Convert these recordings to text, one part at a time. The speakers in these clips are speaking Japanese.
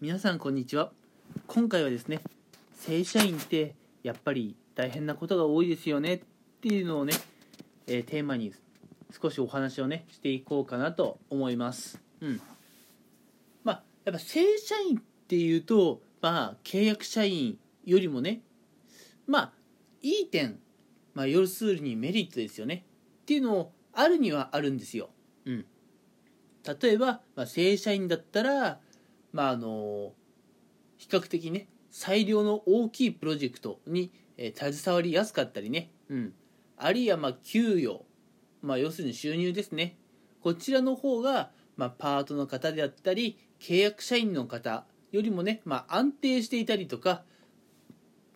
皆さんこんにちは。今回はですね正社員ってやっぱり大変なことが多いですよね。っていうのをね、えー、テーマに少しお話をねしていこうかなと思います。うん。まあやっぱ正社員っていうとまあ契約社員よりもねまあいい点まあ要するにメリットですよね。っていうのをあるにはあるんですよ。うん。例えば、まあ、正社員だったらまああの比較的ね裁量の大きいプロジェクトに、えー、携わりやすかったりね、うん、あるいはまあ給与、まあ、要するに収入ですね。こちらの方が、まあ、パートの方であったり契約社員の方よりもね、まあ、安定していたりとか、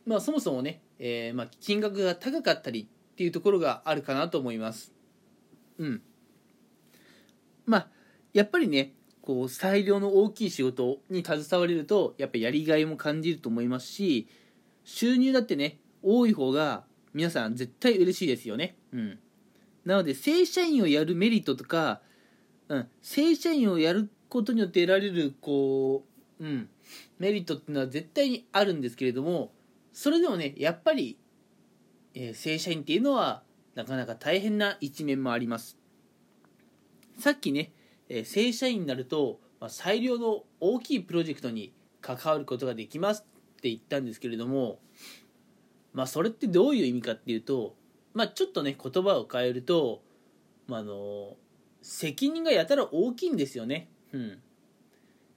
まあ、そもそもね、えーまあ、金額が高かったりっていうところがあるかなと思います。うん。まあやっぱりねこう裁量の大きい仕事に携われるとやっぱやりがいも感じると思いますし収入だってね多い方が皆さん絶対嬉しいですよね。うん。なので正社員をやるメリットとか、うん、正社員をやることによって得られるこう、うん、メリットっていうのは絶対にあるんですけれどもそれでもねやっぱり、えー、正社員っていうのはなかなか大変な一面もあります。さっきねえ正社員になると、まあ、裁量の大きいプロジェクトに関わることができますって言ったんですけれども、まあ、それってどういう意味かっていうと、まあ、ちょっとね言葉を変えると、まあ、あの責任がやたら大きいんですよね。うん、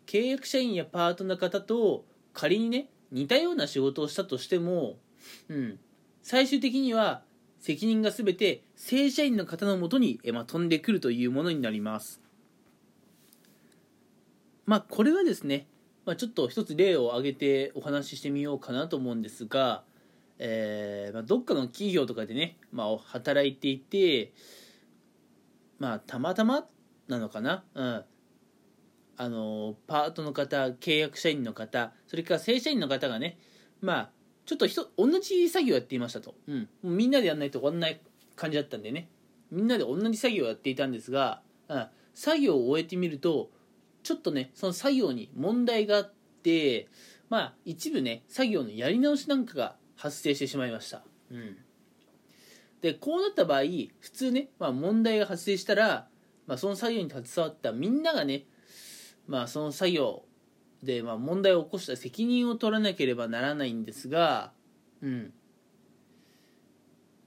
契約社員やパートの方と仮にね似たような仕事をしたとしても、うん、最終的には責任が全て正社員の方のもとに、まあ、飛んでくるというものになります。まあこれはですね、まあ、ちょっと一つ例を挙げてお話ししてみようかなと思うんですが、えーまあ、どっかの企業とかでね、まあ、働いていてまあたまたまなのかな、うん、あのパートの方契約社員の方それから正社員の方がねまあちょっと人同じ作業やっていましたと、うん、みんなでやんないと終わんない感じだったんでね。みんなで同じ作業をやっていたんですが、うん、作業を終えてみるとちょっとねその作業に問題があってまあ一部ね作業のやり直しなんかが発生してしまいました、うん、でこうなった場合普通ね、まあ、問題が発生したら、まあ、その作業に携わったみんながね、まあ、その作業で、まあ、問題を起こした責任を取らなければならないんですが、うん、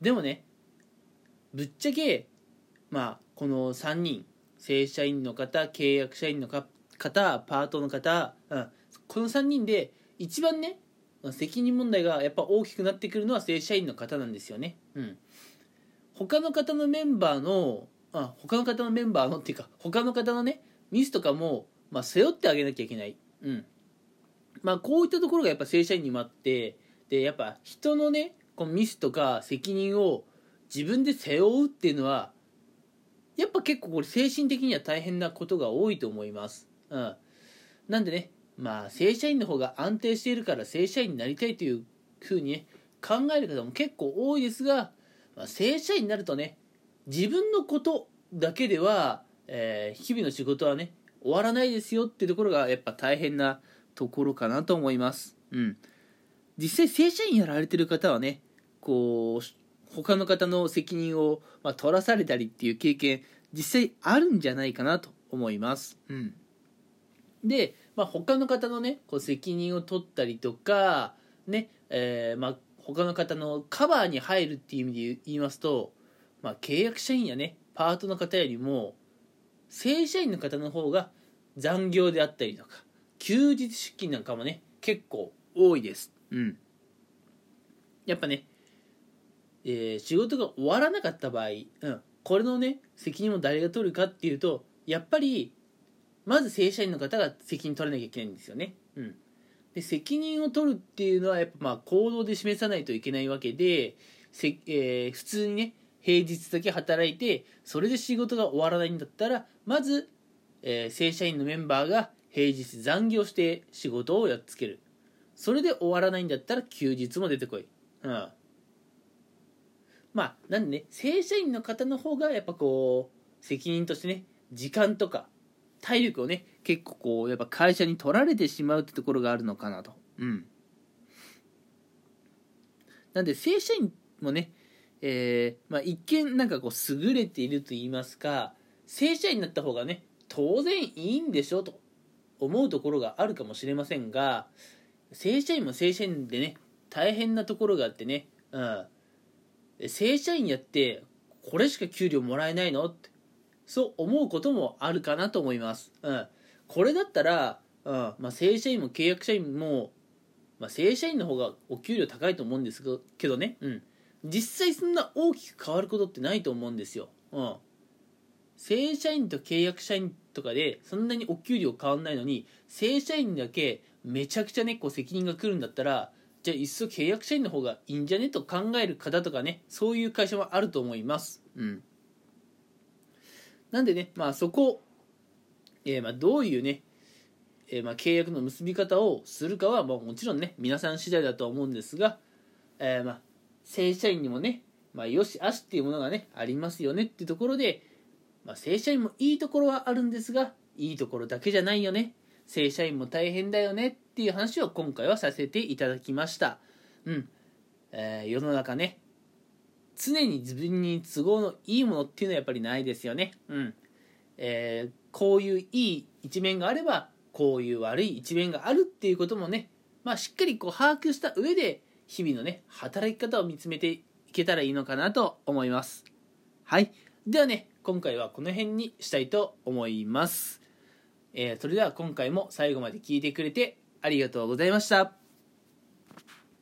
でもねぶっちゃけまあこの3人正社員の方契約社員の方パートの方、うん、この3人で一番ね責任問題がやっぱ大きくなってくるのは正社員の方なんですよね。うん、他の方のメンバーのあ他の方のメンバーのっていうか他の方のねミスとかも、まあ、背負ってあげなきゃいけない。うんまあ、こういったところがやっぱ正社員にもあってでやっぱ人のねこのミスとか責任を自分で背負うっていうのはやっぱ結構これ精神的には大変なことが多いと思います。うん。なんでね、まあ正社員の方が安定しているから正社員になりたいというふうにね、考える方も結構多いですが、まあ、正社員になるとね、自分のことだけでは、えー、日々の仕事はね、終わらないですよってところがやっぱ大変なところかなと思います。うん。実際正社員やられてる方はね、こう、他の方の責任を、まあ、取らされたりっていう経験実際あるんじゃないかなと思います。うん、で、まあ、他の方のねこう責任を取ったりとか、ねえーまあ、他の方のカバーに入るっていう意味で言いますと、まあ、契約社員やねパートの方よりも正社員の方の方が残業であったりとか休日出勤なんかもね結構多いです。うん、やっぱねえー、仕事が終わらなかった場合、うん、これのね責任を誰が取るかっていうとやっぱりまず正社員の方が責任取らなきゃいけないんですよね。うん、で責任を取るっていうのはやっぱまあ行動で示さないといけないわけでせ、えー、普通にね平日だけ働いてそれで仕事が終わらないんだったらまず、えー、正社員のメンバーが平日残業して仕事をやっつける。それで終わらないんだったら休日も出てこい、うん、まあなんでね正社員の方の方がやっぱこう責任としてね時間とか体力をね結構こうやっぱ会社に取られてしまうってところがあるのかなと。うん。なんで正社員もね、えーまあ、一見なんかこう優れていると言いますか正社員になった方がね当然いいんでしょと思うところがあるかもしれませんが正社員も正社員でね大変なところがあってね、うん、正社員やってこれしか給料もらえないの？って。そう思うこともあるかなと思います、うん、これだったら、うん。まあ、正社員も契約社員も、まあ、正社員の方がお給料高いと思うんですけどね、うん、実際そんな大きく変わることってないと思うんですよ、うん、正社員と契約社員とかでそんなにお給料変わんないのに正社員だけめちゃくちゃねこう責任が来るんだったらじゃあいっそ契約社員の方がいいんじゃねと考える方とかねそういう会社もあると思います。うん。なんでねまあそこ、えー、まあどういうねえー、まあ契約の結び方をするかは、まあ、もちろんね皆さん次第だとは思うんですが、えー、まあ正社員にもね、まあ、よしあしっていうものがねありますよねっていうところで、まあ、正社員もいいところはあるんですがいいところだけじゃないよね。正社員も大変だよねっていう話を今回はさせていただきました。うん、えー、世の中ね常に自分に都合のいいものっていうのはやっぱりないですよね。うん。えー、こういういい一面があればこういう悪い一面があるっていうこともねまあしっかりこう把握した上で日々のね働き方を見つめていけたらいいのかなと思います。はい。ではね今回はこの辺にしたいと思います、えー、それでは今回も最後まで聞いてくれてありがとうございました。